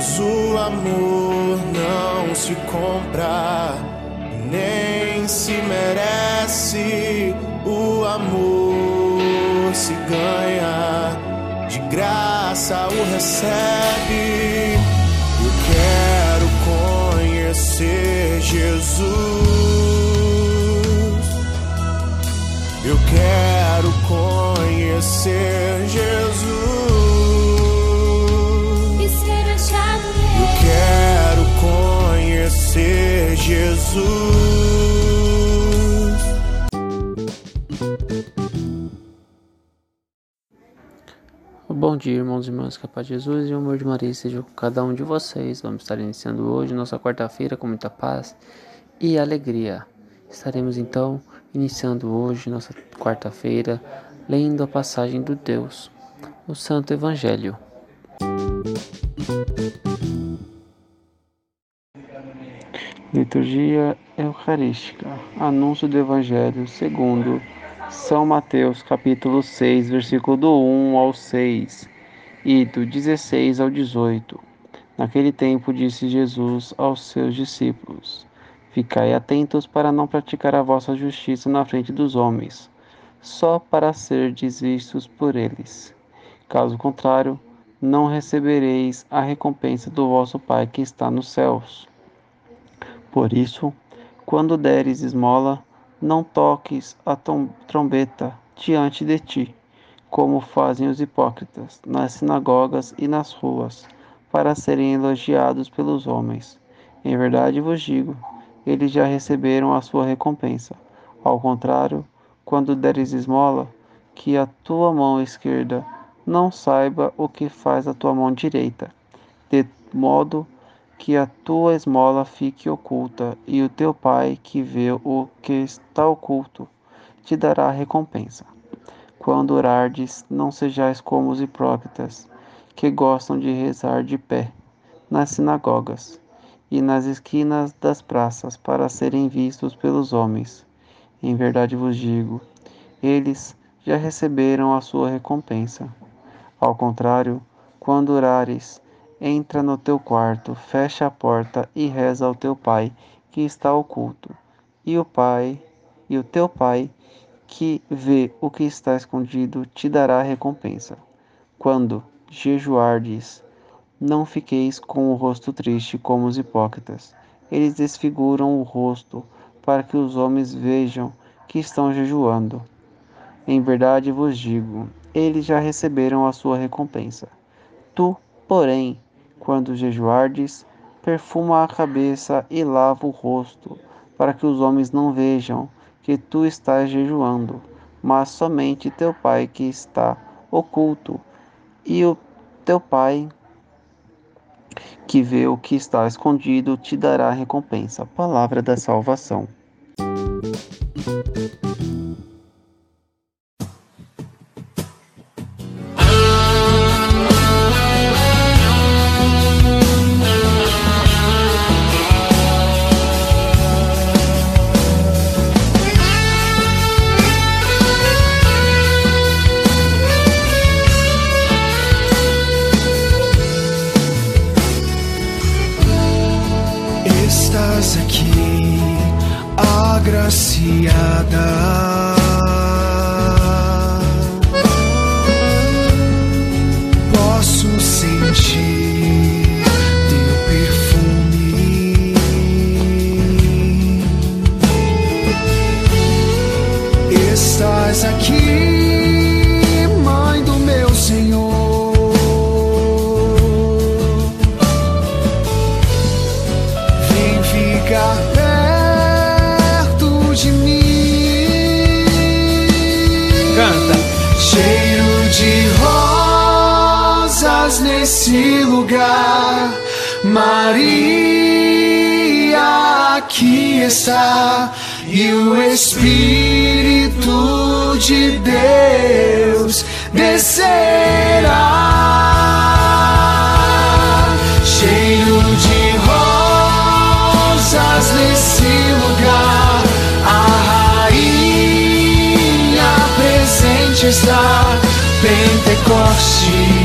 Pois o amor não se compra, nem se merece. O amor se ganha, de graça o recebe. Eu quero conhecer Jesus. Eu quero conhecer Jesus. Bom dia, irmãos e irmãs, que paz de Jesus e o amor de Maria seja com cada um de vocês. Vamos estar iniciando hoje nossa quarta-feira com muita paz e alegria. Estaremos então iniciando hoje nossa quarta-feira lendo a passagem do Deus, o Santo Evangelho. Liturgia Eucarística Anúncio do Evangelho segundo São Mateus, capítulo 6, versículo do 1 ao 6 e do 16 ao 18. Naquele tempo disse Jesus aos seus discípulos: Ficai atentos para não praticar a vossa justiça na frente dos homens, só para serdes vistos por eles. Caso contrário, não recebereis a recompensa do vosso Pai que está nos céus. Por isso, quando deres esmola, não toques a trombeta diante de ti, como fazem os hipócritas nas sinagogas e nas ruas, para serem elogiados pelos homens. Em verdade vos digo, eles já receberam a sua recompensa. Ao contrário, quando deres esmola, que a tua mão esquerda não saiba o que faz a tua mão direita, de modo que a tua esmola fique oculta, e o teu pai, que vê o que está oculto, te dará recompensa. Quando orardes, não sejais como os hipócritas, que gostam de rezar de pé, nas sinagogas e nas esquinas das praças, para serem vistos pelos homens. Em verdade vos digo, eles já receberam a sua recompensa. Ao contrário, quando orares, entra no teu quarto, fecha a porta e reza ao teu pai que está oculto. E o pai, e o teu pai, que vê o que está escondido, te dará recompensa. Quando jejuardes, não fiqueis com o rosto triste como os hipócritas. Eles desfiguram o rosto para que os homens vejam que estão jejuando. Em verdade vos digo, eles já receberam a sua recompensa. Tu, porém, quando jejuardes, perfuma a cabeça e lava o rosto, para que os homens não vejam que tu estás jejuando, mas somente teu pai que está oculto, e o teu pai que vê o que está escondido te dará recompensa. Palavra da salvação. Agraciada. Nesse lugar, Maria aqui está. E o Espírito de Deus descerá, cheio de rosas nesse lugar. A rainha presente está, Pentecoste